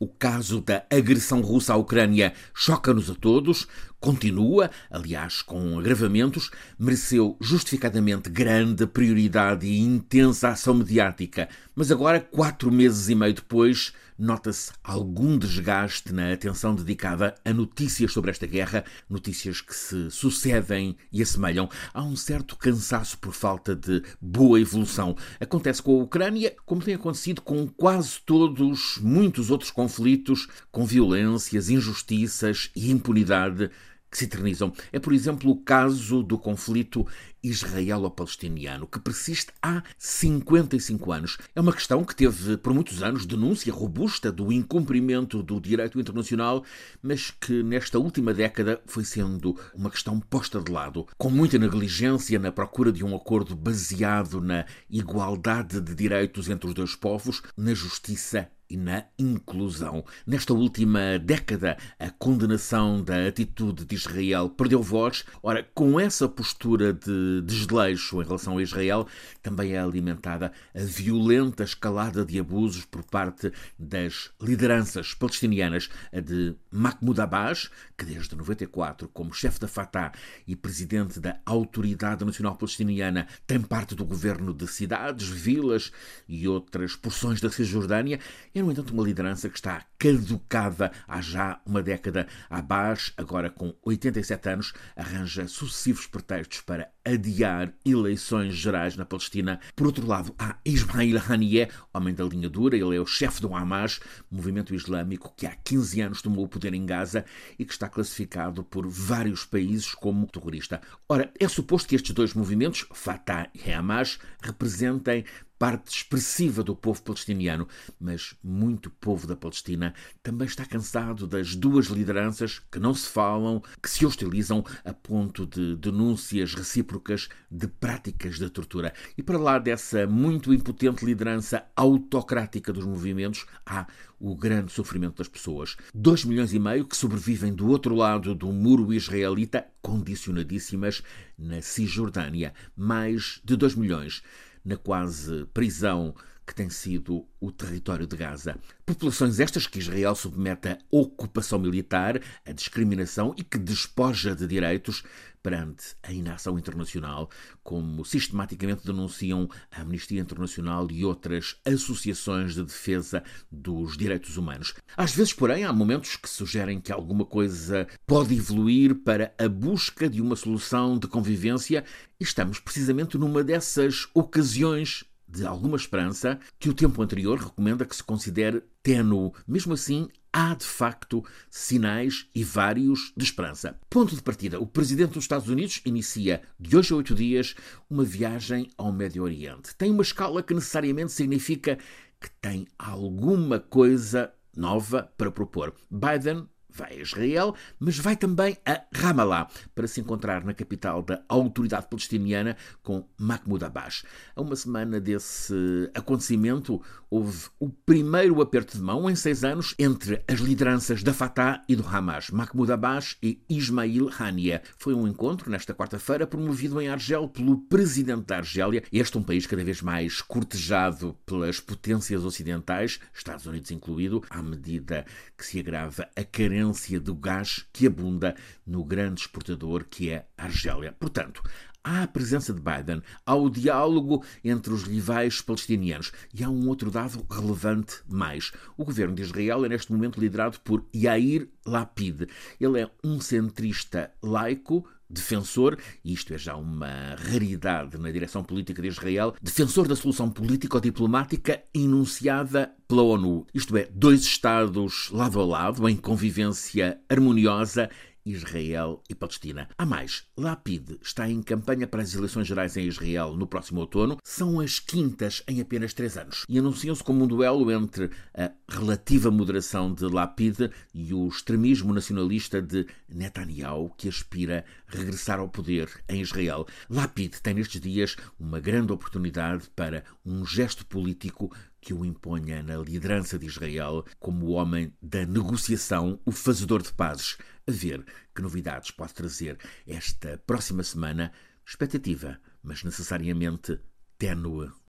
O caso da agressão russa à Ucrânia choca-nos a todos, continua, aliás, com agravamentos, mereceu justificadamente grande prioridade e intensa ação mediática, mas agora, quatro meses e meio depois, nota-se algum desgaste na atenção dedicada a notícias sobre esta guerra, notícias que se sucedem e assemelham. Há um certo cansaço por falta de boa evolução. Acontece com a Ucrânia, como tem acontecido com quase todos muitos outros conflitos, com violências, injustiças e impunidade que se eternizam. É, por exemplo, o caso do conflito israelo-palestiniano, que persiste há 55 anos. É uma questão que teve, por muitos anos, denúncia robusta do incumprimento do direito internacional, mas que nesta última década foi sendo uma questão posta de lado, com muita negligência na procura de um acordo baseado na igualdade de direitos entre os dois povos, na justiça e na inclusão. Nesta última década, a condenação da atitude de Israel perdeu voz. Ora, com essa postura de desleixo em relação a Israel, também é alimentada a violenta escalada de abusos por parte das lideranças palestinianas, de Mahmoud Abbas, que desde 94, como chefe da Fatah e presidente da Autoridade Nacional Palestiniana, tem parte do governo de cidades, vilas e outras porções da Cisjordânia, entanto, uma liderança que está caducada há já uma década. Abbas, agora com 87 anos, arranja sucessivos pretextos para adiar eleições gerais na Palestina. Por outro lado, há Ismail Haniyeh, homem da linha dura, ele é o chefe do Hamas, movimento islâmico que há 15 anos tomou o poder em Gaza e que está classificado por vários países como terrorista. Ora, é suposto que estes dois movimentos, Fatah e Hamas, representem parte expressiva do povo palestiniano, mas muito povo da Palestina também está cansado das duas lideranças que não se falam, que se hostilizam a ponto de denúncias recíprocas de práticas de tortura. E para lá dessa muito impotente liderança autocrática dos movimentos, há o grande sofrimento das pessoas. Dois milhões e meio que sobrevivem do outro lado do muro israelita, condicionadíssimas na Cisjordânia. Mais de dois milhões na quase prisão que tem sido o território de Gaza. Populações estas que Israel submete à ocupação militar, à discriminação e que despoja de direitos perante a inação internacional, como sistematicamente denunciam a Amnistia Internacional e outras associações de defesa dos direitos humanos. Às vezes, porém, há momentos que sugerem que alguma coisa pode evoluir para a busca de uma solução de convivência e estamos precisamente numa dessas ocasiões de alguma esperança que o tempo anterior recomenda que se considere ténue. Mesmo assim, há de facto sinais e vários de esperança. Ponto de partida: o presidente dos Estados Unidos inicia de hoje a oito dias uma viagem ao Médio Oriente. Tem uma escala que necessariamente significa que tem alguma coisa nova para propor. Biden vai a Israel, mas vai também a Ramallah para se encontrar na capital da autoridade palestiniana com Mahmoud Abbas. A uma semana desse acontecimento, houve o primeiro aperto de mão em seis anos entre as lideranças da Fatah e do Hamas, Mahmoud Abbas e Ismail Haniyeh. Foi um encontro nesta quarta-feira promovido em Argel pelo presidente da Argélia, este um país cada vez mais cortejado pelas potências ocidentais, Estados Unidos incluído, à medida que se agrava a carência do gás que abunda no grande exportador que é a Argélia. Portanto, há a presença de Biden, há o diálogo entre os rivais palestinianos e há um outro dado relevante mais. O governo de Israel é neste momento liderado por Yair Lapid. Ele é um centrista laico, defensor, e isto é já uma raridade na direção política de Israel, defensor da solução político-diplomática enunciada pela ONU. Isto é, dois Estados lado a lado, em convivência harmoniosa Israel e Palestina. Há mais, Lapid está em campanha para as eleições gerais em Israel no próximo outono. São as quintas em apenas três anos e anunciam-se como um duelo entre a relativa moderação de Lapid e o extremismo nacionalista de Netanyahu, que aspira a regressar ao poder em Israel. Lapid tem nestes dias uma grande oportunidade para um gesto político que o imponha na liderança de Israel como o homem da negociação, o fazedor de pazes. A ver que novidades pode trazer esta próxima semana. Expectativa, mas necessariamente ténue.